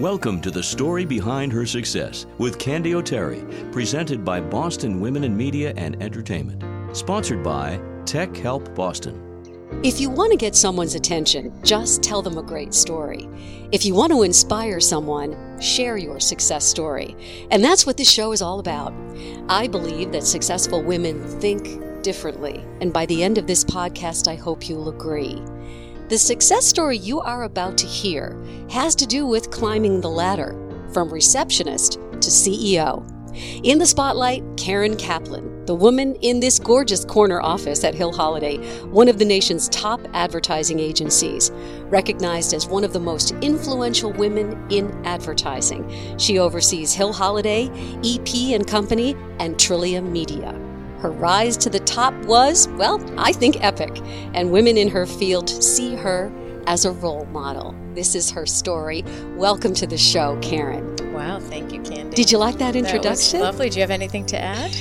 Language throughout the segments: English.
Welcome to the story behind her success with Candy O'Terry, presented by Boston Women in Media and Entertainment, sponsored by Tech Help Boston. If you want to get someone's attention, just tell them a great story. If you want to inspire someone, share your success story. And that's what this show is all about. I believe that successful women think differently. And by the end of this podcast, I hope you'll agree. The success story you are about to hear has to do with climbing the ladder from receptionist to CEO. In the spotlight, Karen Kaplan, the woman in this gorgeous corner office at Hill Holliday, one of the nation's top advertising agencies, recognized as one of the most influential women in advertising. She oversees Hill Holliday, EP and Company, and Trilia Media. Her rise to the top was, well, I think epic, and women in her field see her as a role model. This is her story. Welcome to the show, Karen. Wow, thank you, Candy. Did you like that introduction? That was lovely. Do you have anything to add?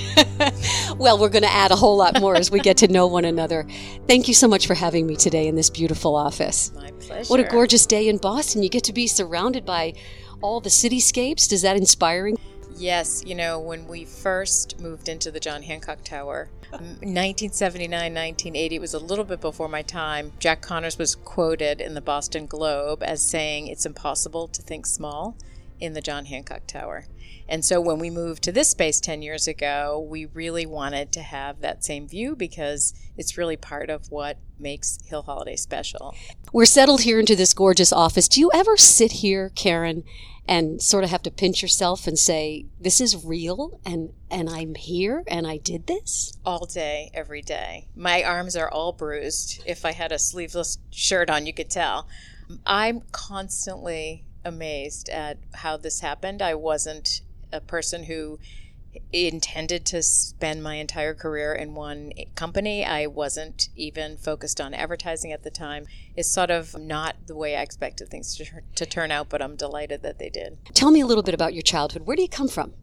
well, we're going to add a whole lot more as we get to know one another. Thank you so much for having me today in this beautiful office. My pleasure. What a gorgeous day in Boston. You get to be surrounded by all the cityscapes. Does that inspiring? Yes, you know, when we first moved into the John Hancock Tower, 1979, 1980, it was a little bit before my time. Jack Connors was quoted in the Boston Globe as saying, It's impossible to think small in the John Hancock Tower. And so when we moved to this space 10 years ago, we really wanted to have that same view because it's really part of what makes Hill Holliday special. We're settled here into this gorgeous office. Do you ever sit here, Karen, and sort of have to pinch yourself and say, this is real and, and I'm here and I did this? All day, every day. My arms are all bruised. If I had a sleeveless shirt on, you could tell. I'm constantly amazed at how this happened. I wasn't a person who intended to spend my entire career in one company. I wasn't even focused on advertising at the time. It's sort of not the way I expected things to, to turn out, but I'm delighted that they did. Tell me a little bit about your childhood. Where do you come from?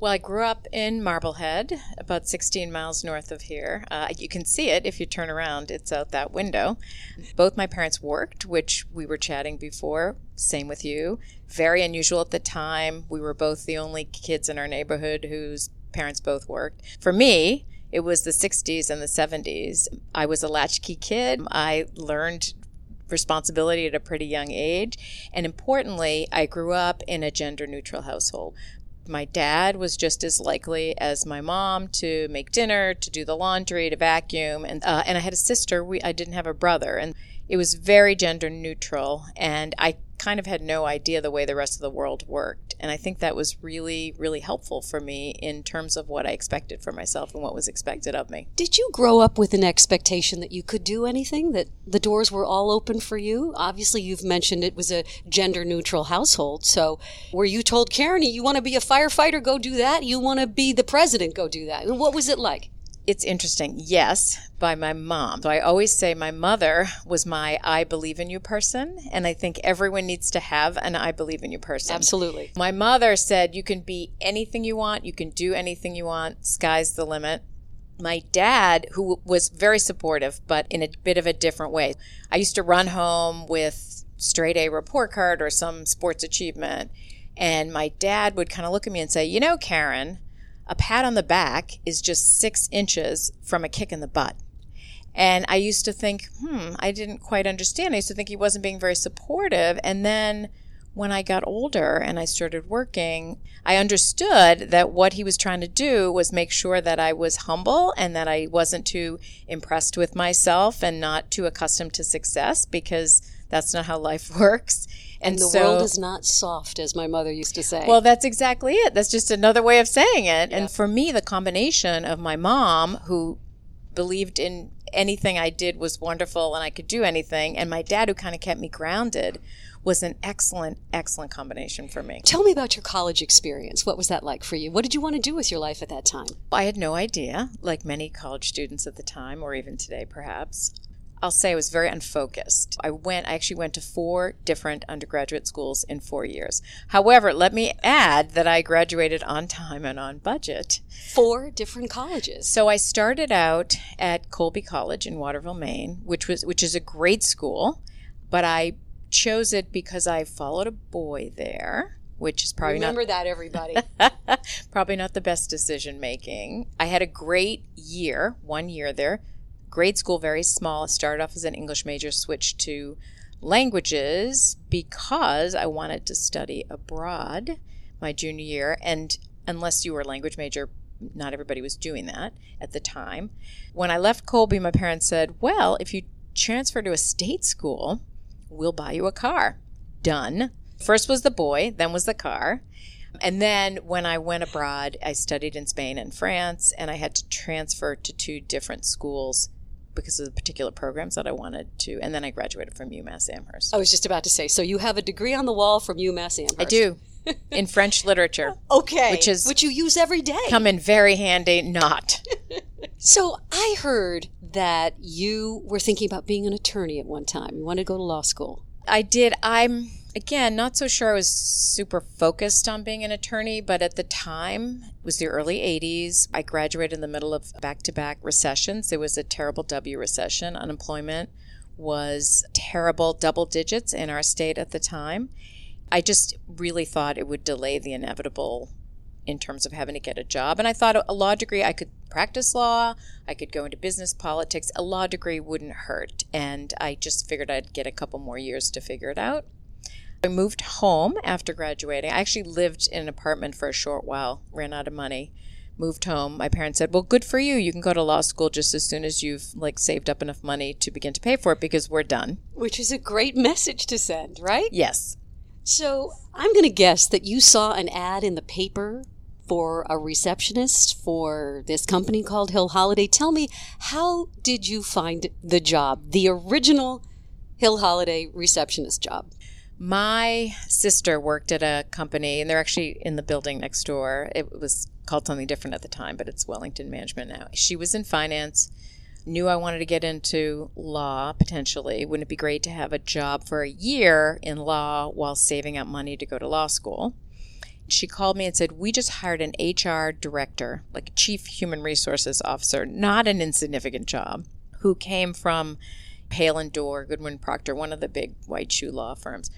Well, I grew up in Marblehead, about 16 miles north of here. Uh, you can see it if you turn around, it's out that window. Both my parents worked, which we were chatting before. Same with you. Very unusual at the time. We were both the only kids in our neighborhood whose parents both worked. For me, it was the 60s and the 70s. I was a latchkey kid. I learned responsibility at a pretty young age. And importantly, I grew up in a gender neutral household my dad was just as likely as my mom to make dinner, to do the laundry, to vacuum, and uh, and I had a sister. We I didn't have a brother, and it was very gender neutral. And I kind of had no idea the way the rest of the world worked. And I think that was really, really helpful for me in terms of what I expected for myself and what was expected of me. Did you grow up with an expectation that you could do anything, that the doors were all open for you? Obviously, you've mentioned it was a gender neutral household. So, were you told, Karen, you want to be a firefighter, go do that? You want to be the president, go do that? What was it like? It's interesting. Yes, by my mom. So I always say my mother was my I believe in you person. And I think everyone needs to have an I believe in you person. Absolutely. My mother said, you can be anything you want, you can do anything you want, sky's the limit. My dad, who was very supportive, but in a bit of a different way. I used to run home with straight A report card or some sports achievement. And my dad would kind of look at me and say, You know, Karen, a pat on the back is just six inches from a kick in the butt. And I used to think, hmm, I didn't quite understand. I used to think he wasn't being very supportive. And then when I got older and I started working, I understood that what he was trying to do was make sure that I was humble and that I wasn't too impressed with myself and not too accustomed to success because that's not how life works. And, and the so, world is not soft, as my mother used to say. Well, that's exactly it. That's just another way of saying it. Yeah. And for me, the combination of my mom, who believed in anything I did was wonderful and I could do anything, and my dad, who kind of kept me grounded, was an excellent, excellent combination for me. Tell me about your college experience. What was that like for you? What did you want to do with your life at that time? I had no idea, like many college students at the time, or even today perhaps. I'll say I was very unfocused. I went, I actually went to four different undergraduate schools in four years. However, let me add that I graduated on time and on budget. Four different colleges. So I started out at Colby College in Waterville, Maine, which was which is a great school, but I chose it because I followed a boy there, which is probably Remember that, everybody. probably not the best decision making. I had a great year, one year there. Grade school, very small. I Started off as an English major, switched to languages because I wanted to study abroad my junior year. And unless you were a language major, not everybody was doing that at the time. When I left Colby, my parents said, Well, if you transfer to a state school, we'll buy you a car. Done. First was the boy, then was the car. And then when I went abroad, I studied in Spain and France, and I had to transfer to two different schools because of the particular programs that I wanted to. And then I graduated from UMass Amherst. I was just about to say, so you have a degree on the wall from UMass Amherst. I do in French literature. Okay. Which is- which you use every day. Come in very handy, not. So I heard that you were thinking about being an attorney at one time. You wanted to go to law school. I did. I'm again not so sure I was super focused on being an attorney, but at the time it was the early 80s. I graduated in the middle of back-to-back recessions. There was a terrible W recession. Unemployment was terrible, double digits in our state at the time. I just really thought it would delay the inevitable in terms of having to get a job. And I thought a law degree, I could practice law, I could go into business politics. A law degree wouldn't hurt. And I just figured I'd get a couple more years to figure it out. I moved home after graduating. I actually lived in an apartment for a short while, ran out of money, moved home. My parents said, "Well, good for you. You can go to law school just as soon as you've like saved up enough money to begin to pay for it because we're done." Which is a great message to send, right? Yes. So I'm going to guess that you saw an ad in the paper for a receptionist for this company called Hill Holliday. Tell me, how did you find the job, the original Hill Holliday receptionist job? My sister worked at a company, and they're actually in the building next door. It was called something different at the time, but it's Wellington Management now. She was in finance, knew I wanted to get into law potentially. Wouldn't it be great to have a job for a year in law while saving up money to go to law school? She called me and said, We just hired an HR director, like a chief human resources officer, not an insignificant job, who came from and Dorr, Goodwin Procter, one of the big white shoe law firms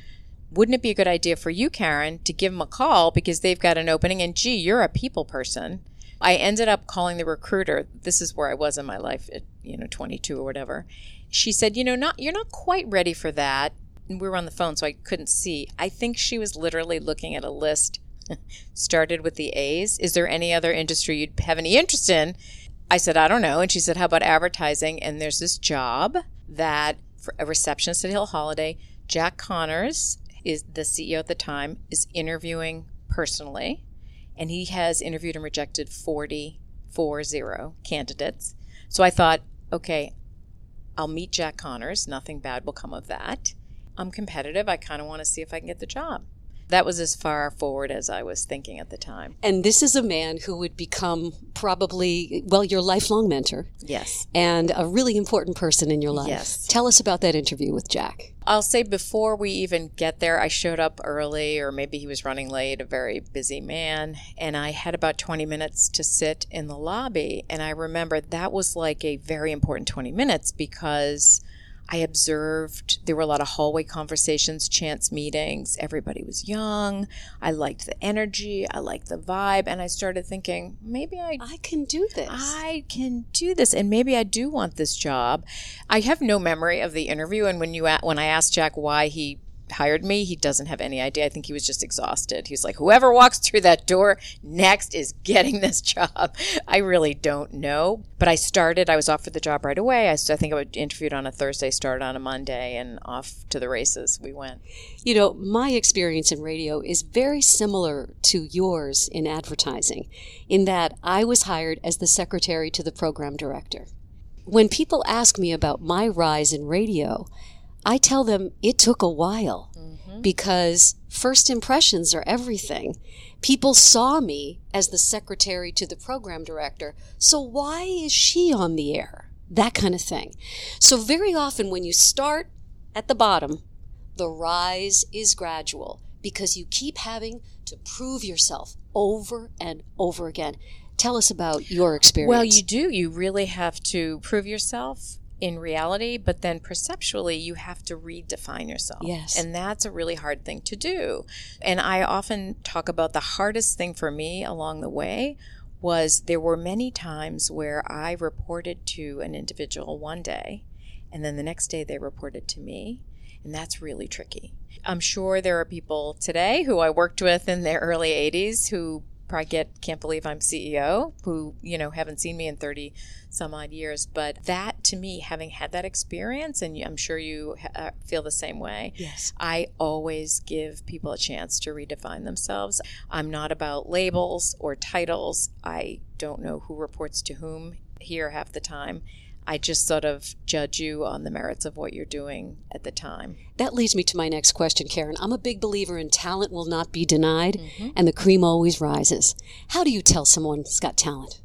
wouldn't it be a good idea for you, Karen, to give them a call because they've got an opening? And gee, you're a people person. I ended up calling the recruiter. This is where I was in my life at, you know, 22 or whatever. She said, you know, not you're not quite ready for that. And we were on the phone, so I couldn't see. I think she was literally looking at a list. Started with the A's. Is there any other industry you'd have any interest in? I said, I don't know. And she said, How about advertising? And there's this job that for a receptionist at Hill Holliday, Jack Connors is the CEO at the time, is interviewing personally, and he has interviewed and rejected 40, 40 candidates. So I thought, okay, I'll meet Jack Connors. Nothing bad will come of that. I'm competitive. I kind of want to see if I can get the job. That was as far forward as I was thinking at the time. And this is a man who would become probably, well, your lifelong mentor Yes. and a really important person in your life. Yes. Tell us about that interview with Jack. I'll say before we even get there, I showed up early, or maybe he was running late, a very busy man. And I had about 20 minutes to sit in the lobby. And I remember that was like a very important 20 minutes because I observed there were a lot of hallway conversations, chance meetings. Everybody was young. I liked the energy, I liked the vibe. And I started thinking, maybe I I can do this. I can do this, and maybe I do want this job. I have no memory of the interview, and when you when I asked Jack why he hired me, he doesn't have any idea. I think he was just exhausted. He's like, whoever walks through that door next is getting this job. I really don't know, but I started. I was offered the job right away. I, I think I interviewed on a Thursday, started on a Monday, and off to the races we went. You know, my experience in radio is very similar to yours in advertising, in that I was hired as the secretary to the program director. When people ask me about my rise in radio, I tell them it took a while mm-hmm. because first impressions are everything. People saw me as the secretary to the program director, so why is she on the air? That kind of thing. So, very often when you start at the bottom, the rise is gradual because you keep having to prove yourself over and over again. Tell us about your experience. Well, you do. You really have to prove yourself in reality, but then perceptually, you have to redefine yourself. Yes. And that's a really hard thing to do. And I often talk about the hardest thing for me along the way was there were many times where I reported to an individual one day, and then the next day they reported to me. And that's really tricky. I'm sure there are people today who I worked with in their early 80s who probably get can't believe I'm CEO who you know haven't seen me in 30 some odd years but that to me having had that experience and I'm sure you uh, feel the same way Yes. I always give people a chance to redefine themselves I'm not about labels or titles I don't know who reports to whom here half the time I just sort of judge you on the merits of what you're doing at the time. That leads me to my next question, Karen. I'm a big believer in talent will not be denied, and the cream always rises. How do you tell someone's got talent?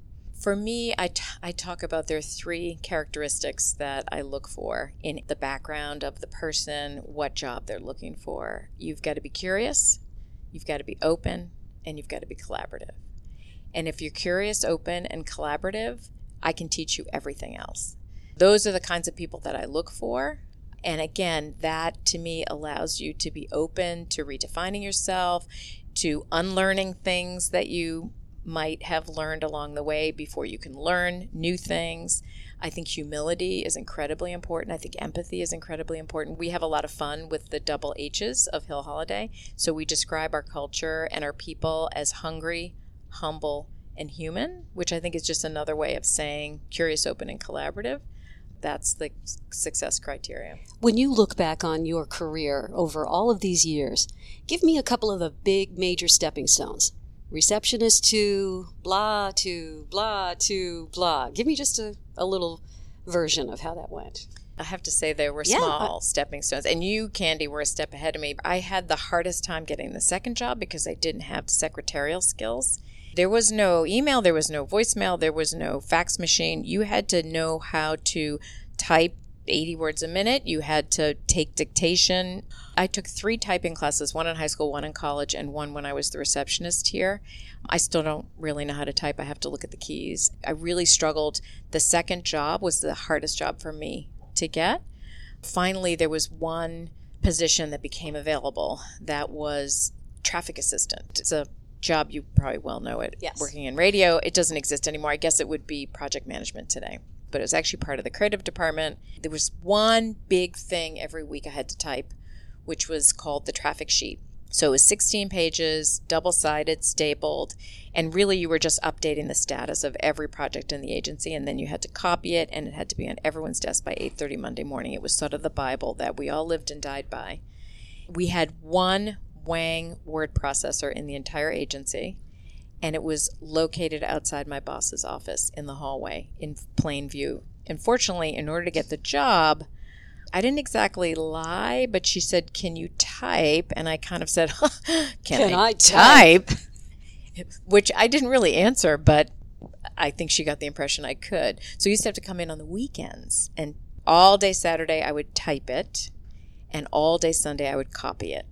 For me, I, t- I talk about there are three characteristics that I look for in the background of the person, what job they're looking for. You've got to be curious, you've got to be open, and you've got to be collaborative. And if you're curious, open, and collaborative, I can teach you everything else. Those are the kinds of people that I look for. And again, that to me allows you to be open to redefining yourself, to unlearning things that you might have learned along the way before you can learn new things. I think humility is incredibly important. I think empathy is incredibly important. We have a lot of fun with the double H's of Hill Holliday. So we describe our culture and our people as hungry, humble, and human, which I think is just another way of saying curious, open, and collaborative. That's the success criteria. When you look back on your career over all of these years, give me a couple of the big major stepping stones. Receptionist to blah to blah to blah. Give me just a, a little version of how that went. I have to say they were Yeah, small stepping stones. And you, Candy, were a step ahead of me. I had the hardest time getting the second job because I didn't have secretarial skills. There was no email, there was no voicemail, there was no fax machine. You had to know how to type 80 words a minute. You had to take dictation. I took three typing classes one in high school, one in college, and one when I was the receptionist here. I still don't really know how to type. I have to look at the keys. I really struggled. The second job was the hardest job for me to get. Finally, there was one position that became available that was traffic assistant. It's a job you probably well know it. Yes. Working in radio, it doesn't exist anymore. I guess it would be project management today. But it was actually part of the creative department. There was one big thing every week I had to type, which was called the traffic sheet. So it was 16 pages, double sided, stapled, and really you were just updating the status of every project in the agency and then you had to copy it and it had to be on everyone's desk by 8:30 Monday morning. It was sort of the bible that we all lived and died by. We had one Wang word processor in the entire agency and it was located outside my boss's office in the hallway in plain view. Unfortunately, in order to get the job, I didn't exactly lie, but she said, "Can you type?" And I kind of said, "Can, Can I, I type?" Which I didn't really answer, but I think she got the impression I could. So I used to have to come in on the weekends, and all day Saturday I would type it, and all day Sunday I would copy it.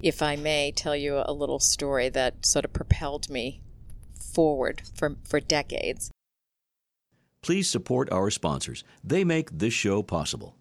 If I may tell you a little story that sort of propelled me forward for, for decades. Please support our sponsors. They make this show possible.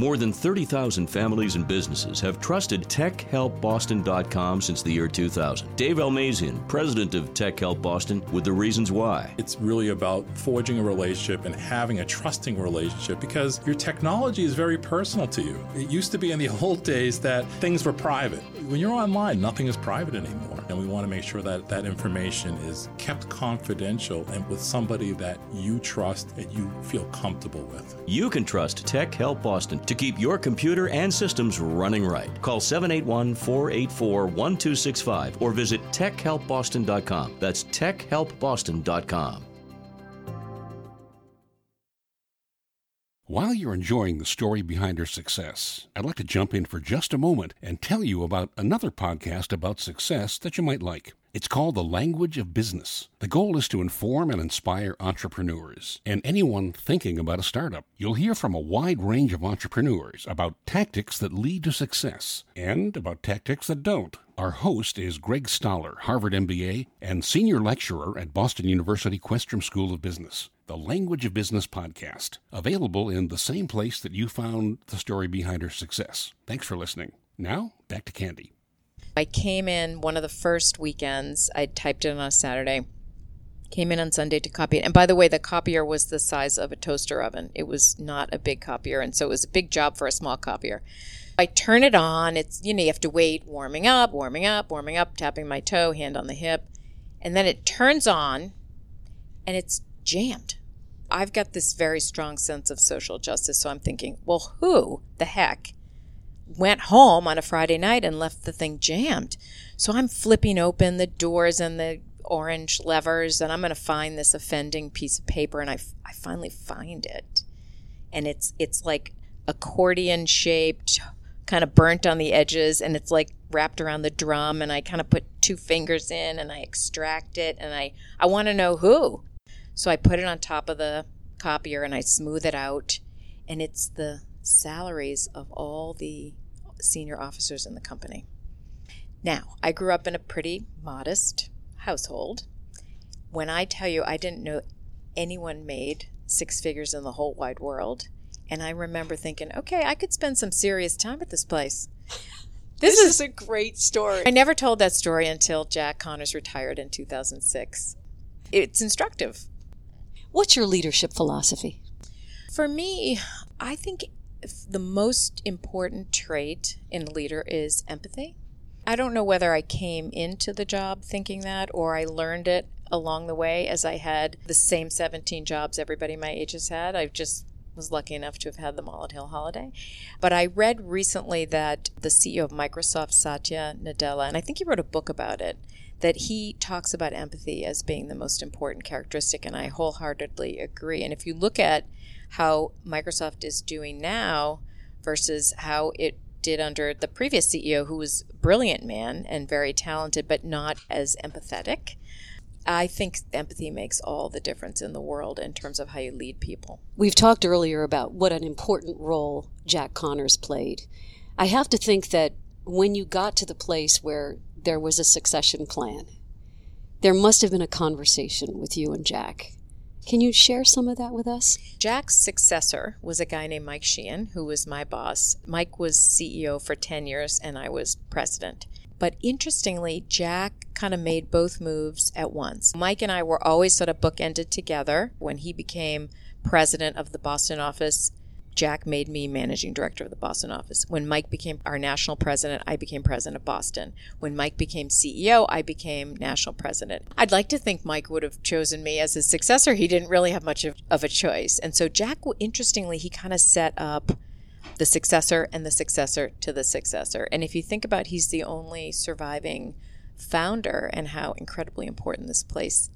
More than 30,000 families and businesses have trusted TechHelpBoston.com since the year 2000. Dave Almazian, president of Tech Help Boston, with the reasons why. It's really about forging a relationship and having a trusting relationship because your technology is very personal to you. It used to be in the old days that things were private. When you're online, nothing is private anymore. And we want to make sure that that information is kept confidential and with somebody that you trust and you feel comfortable with. You can trust Tech Help Boston to keep your computer and systems running right. Call 781 484 1265 or visit techhelpboston.com. That's techhelpboston.com. While you're enjoying the story behind her success, I'd like to jump in for just a moment and tell you about another podcast about success that you might like. It's called The Language of Business. The goal is to inform and inspire entrepreneurs and anyone thinking about a startup. You'll hear from a wide range of entrepreneurs about tactics that lead to success and about tactics that don't. Our host is Greg Stoller, Harvard MBA and senior lecturer at Boston University Questrom School of Business. The Language of Business podcast, available in the same place that you found the story behind her success. Thanks for listening. Now, back to Candy. I came in one of the first weekends. I typed it on a Saturday. Came in on Sunday to copy it. And by the way, the copier was the size of a toaster oven. It was not a big copier. And so it was a big job for a small copier. I turn it on. It's, you know, you have to wait, warming up, warming up, warming up, tapping my toe, hand on the hip. And then it turns on and it's jammed. I've got this very strong sense of social justice. So I'm thinking, well, who the heck went home on a Friday night and left the thing jammed? So I'm flipping open the doors and the orange levers and I'm going to find this offending piece of paper. And I, I finally find it. And it's, it's like accordion shaped kind of burnt on the edges and it's like wrapped around the drum and I kind of put two fingers in and I extract it and I I want to know who. So I put it on top of the copier and I smooth it out and it's the salaries of all the senior officers in the company. Now, I grew up in a pretty modest household. When I tell you I didn't know anyone made six figures in the whole wide world, and I remember thinking, okay, I could spend some serious time at this place. This, this is, is, a great story. I never told that story until Jack Connors retired in 2006. It's instructive. What's your leadership philosophy? For me, I think the most important trait in a leader is empathy. I don't know whether I came into the job thinking that or I learned it along the way as I had the same 17 jobs everybody my age has had. I've just was lucky enough to have had them all at Hill Holliday. But I read recently that the CEO of Microsoft, Satya Nadella, and I think he wrote a book about it, that he talks about empathy as being the most important characteristic, and I wholeheartedly agree. And if you look at how Microsoft is doing now versus how it did under the previous CEO, who was a brilliant man and very talented, but not as empathetic. I think empathy makes all the difference in the world in terms of how you lead people. We've talked earlier about what an important role Jack Connors played. I have to think that when you got to the place where there was a succession plan, there must have been a conversation with you and Jack. Can you share some of that with us? Jack's successor was a guy named Mike Sheehan, who was my boss. Mike was CEO for 10 years, and I was president. But interestingly, Jack kind of made both moves at once. Mike and I were always sort of bookended together. When he became president of the Boston office, Jack made me managing director of the Boston office. When Mike became our national president, I became president of Boston. When Mike became CEO, I became national president. I'd like to think Mike would have chosen me as his successor. He didn't really have much of, of a choice. And so Jack, interestingly, he kind of set up the successor and the successor to the successor. And if you think about he's the only surviving founder and how incredibly important this place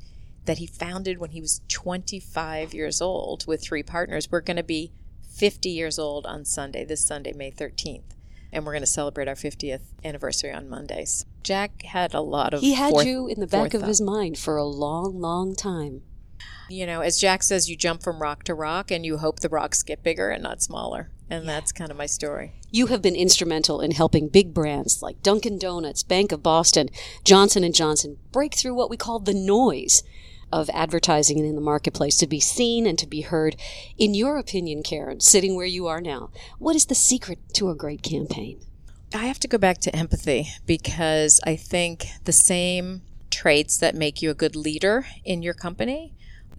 that he founded when he was 25 years old with three partners. We're going to be 50 years old on Sunday, this Sunday, May 13th. And we're going to celebrate our 50th anniversary on Mondays. Jack had a lot of. He had forth, you in the back of his mind for a long, long time. You know, as Jack says, you jump from rock to rock and you hope the rocks get bigger and not smaller. And yeah. that's kind of my story. You have been instrumental in helping big brands like Dunkin' Donuts, Bank of Boston, Johnson & Johnson break through what we call the noise of advertising in the marketplace to be seen and to be heard. In your opinion, Karen, sitting where you are now, what is the secret to a great campaign? I have to go back to empathy because I think the same traits that make you a good leader in your company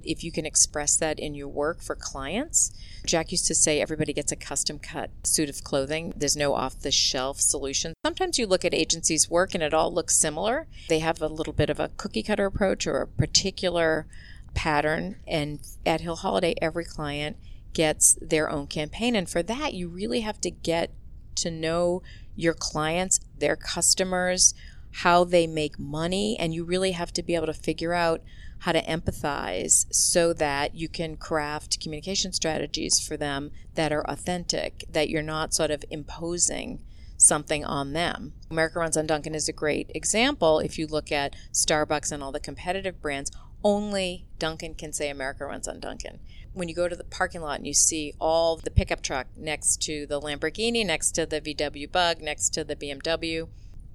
if you can express that in your work for clients. Jack used to say everybody gets a custom cut suit of clothing. There's no off the shelf solution. Sometimes you look at agencies' work and it all looks similar. They have a little bit of a cookie cutter approach or a particular pattern. And at Hill Holliday, every client gets their own campaign. And for that, you really have to get to know your clients, their customers, how they make money, and you really have to be able to figure out how to empathize so that you can craft communication strategies for them that are authentic, that you're not sort of imposing something on them. America Runs on Dunkin' is a great example. If you look at Starbucks and all the competitive brands, only Dunkin' can say America Runs on Dunkin'. When you go to the parking lot and you see all the pickup truck next to the Lamborghini, next to the VW Bug, next to the BMW,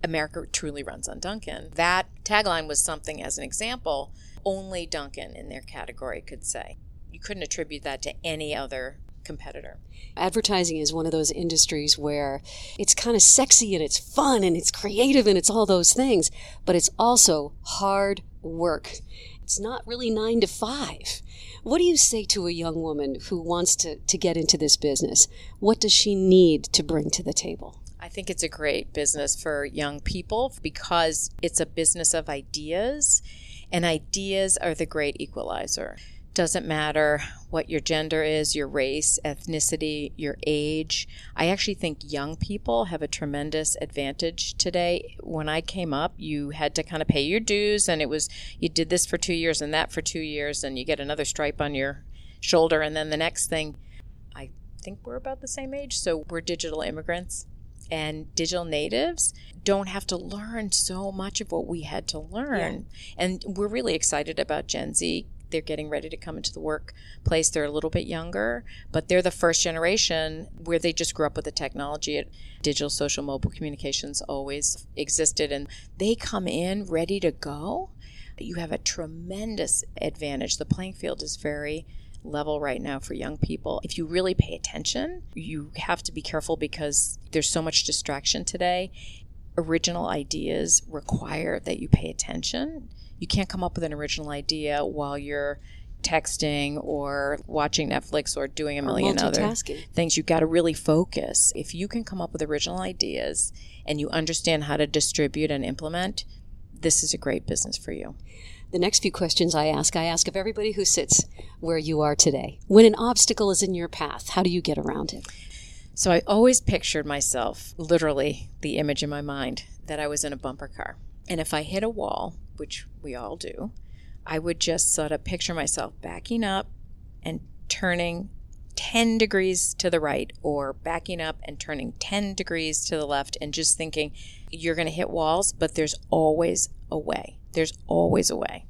America truly runs on Dunkin'. That tagline was something, as an example, only Dunkin' in their category could say. You couldn't attribute that to any other competitor. Advertising is one of those industries where it's kind of sexy and it's fun and it's creative and it's all those things, but it's also hard work. It's not really nine to five. What do you say to a young woman who wants to, to get into this business? What does she need to bring to the table? I think it's a great business for young people because it's a business of ideas, and ideas are the great equalizer. Doesn't matter what your gender is, your race, ethnicity, your age. I actually think young people have a tremendous advantage today. When I came up, you had to kind of pay your dues, and it was you did this for two years and that for two years, and you get another stripe on your shoulder, and then the next thing. I think we're about the same age, so we're digital immigrants and digital natives don't have to learn so much of what we had to learn. Yeah. And we're really excited about Gen Z. They're getting ready to come into the workplace. They're a little bit younger, but they're the first generation where they just grew up with the technology. Digital, social, mobile communications always existed, and they come in ready to go. You have a tremendous advantage. The playing field is very level right now for young people. If you really pay attention, you have to be careful because there's so much distraction today. Original ideas require that you pay attention. You can't come up with an original idea while you're texting or watching Netflix or doing a million other things. You've got to really focus. If you can come up with original ideas and you understand how to distribute and implement, this is a great business for you. The next few questions I ask, I ask of everybody who sits where you are today. When an obstacle is in your path, how do you get around it? So I always pictured myself, literally, the image in my mind, that I was in a bumper car. And if I hit a wall, which we all do, I would just sort of picture myself backing up and turning 10 degrees to the right or backing up and turning 10 degrees to the left and just thinking you're going to hit walls, but there's always a way. There's always a way.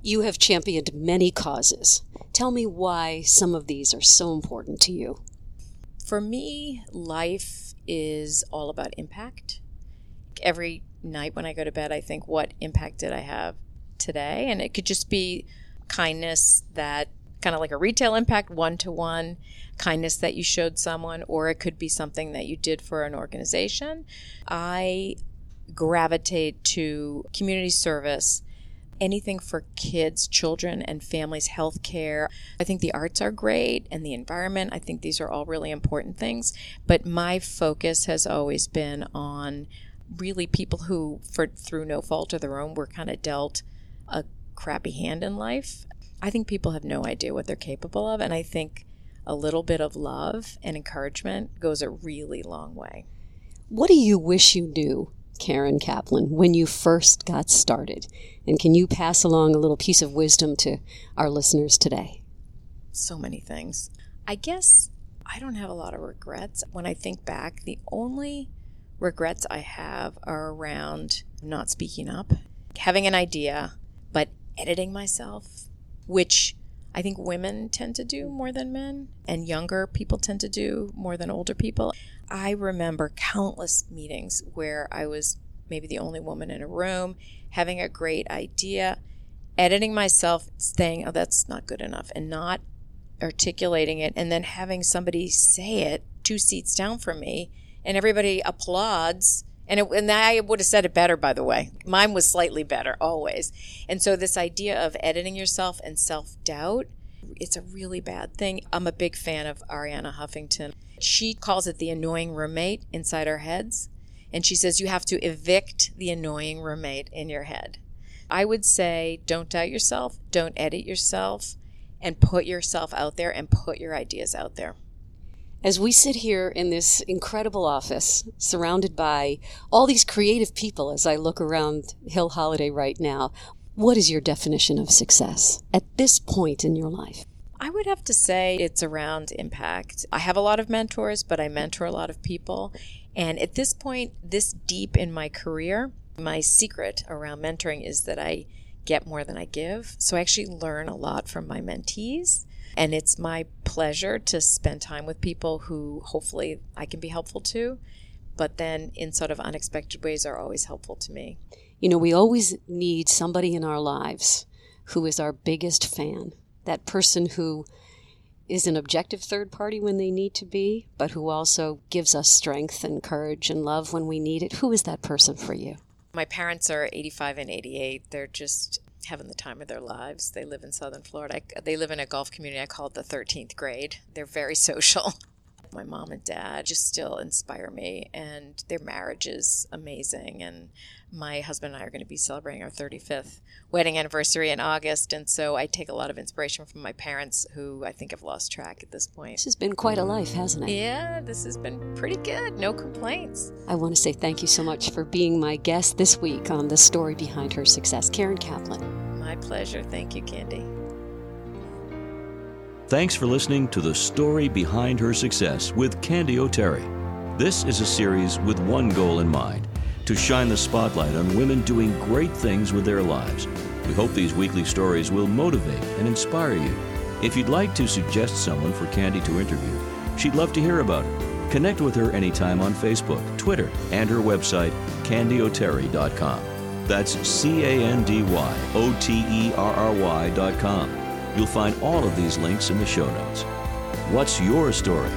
You have championed many causes. Tell me why some of these are so important to you. For me, life is all about impact. Every night when I go to bed, I think, what impact did I have today? And it could just be kindness that kind of like a retail impact, one to one kindness that you showed someone, or it could be something that you did for an organization. I gravitate to community service, anything for kids, children, and families, health care. I think the arts are great and the environment. I think these are all really important things. But my focus has always been on really people who, for through no fault of their own, were kind of dealt a crappy hand in life. I think people have no idea what they're capable of, and I think a little bit of love and encouragement goes a really long way. What do you wish you knew Karen Kaplan, when you first got started? And can you pass along a little piece of wisdom to our listeners today? So many things. I guess I don't have a lot of regrets. When I think back, the only regrets I have are around not speaking up, having an idea, but editing myself, which I think women tend to do more than men, and younger people tend to do more than older people. I remember countless meetings where I was maybe the only woman in a room, having a great idea, editing myself, saying, oh, that's not good enough, and not articulating it, and then having somebody say it two seats down from me, and everybody applauds. And, it, and I would have said it better, by the way. Mine was slightly better, always. And so, this idea of editing yourself and self doubt, it's a really bad thing. I'm a big fan of Arianna Huffington. She calls it the annoying roommate inside our heads. And she says you have to evict the annoying roommate in your head. I would say don't doubt yourself, don't edit yourself, and put yourself out there and put your ideas out there. As we sit here in this incredible office, surrounded by all these creative people, as I look around Hill Holliday right now, what is your definition of success at this point in your life? I would have to say it's around impact. I have a lot of mentors, but I mentor a lot of people. And at this point, this deep in my career, my secret around mentoring is that I get more than I give. So I actually learn a lot from my mentees. And it's my pleasure to spend time with people who hopefully I can be helpful to. but then in sort of unexpected ways are always helpful to me. You know, we always need somebody in our lives who is our biggest fan, that person who is an objective third party when they need to be, but who also gives us strength and courage and love when we need it. Who is that person for you? My parents are 85 and 88. They're just having the time of their lives. They live in southern Florida. They live in a golf community I call it the 13th grade. They're very social. My mom and dad just still inspire me, and their marriage is amazing. And my husband and I are going to be celebrating our 35th wedding anniversary in August. And so I take a lot of inspiration from my parents, who I think have lost track at this point. This has been quite a life, hasn't it? Yeah, this has been pretty good. No complaints. I want to say thank you so much for being my guest this week on The Story Behind Her Success. Karen Kaplan. My pleasure. Thank you, Candy. Thanks for listening to The Story Behind Her Success with Candy O'Terry. This is a series with one goal in mind to shine the spotlight on women doing great things with their lives. We hope these weekly stories will motivate and inspire you. If you'd like to suggest someone for Candy to interview, she'd love to hear about it. Connect with her anytime on Facebook, Twitter, and her website, candyoterry.com. That's C A N D Y O T E R R Y.com. You'll find all of these links in the show notes. What's your story?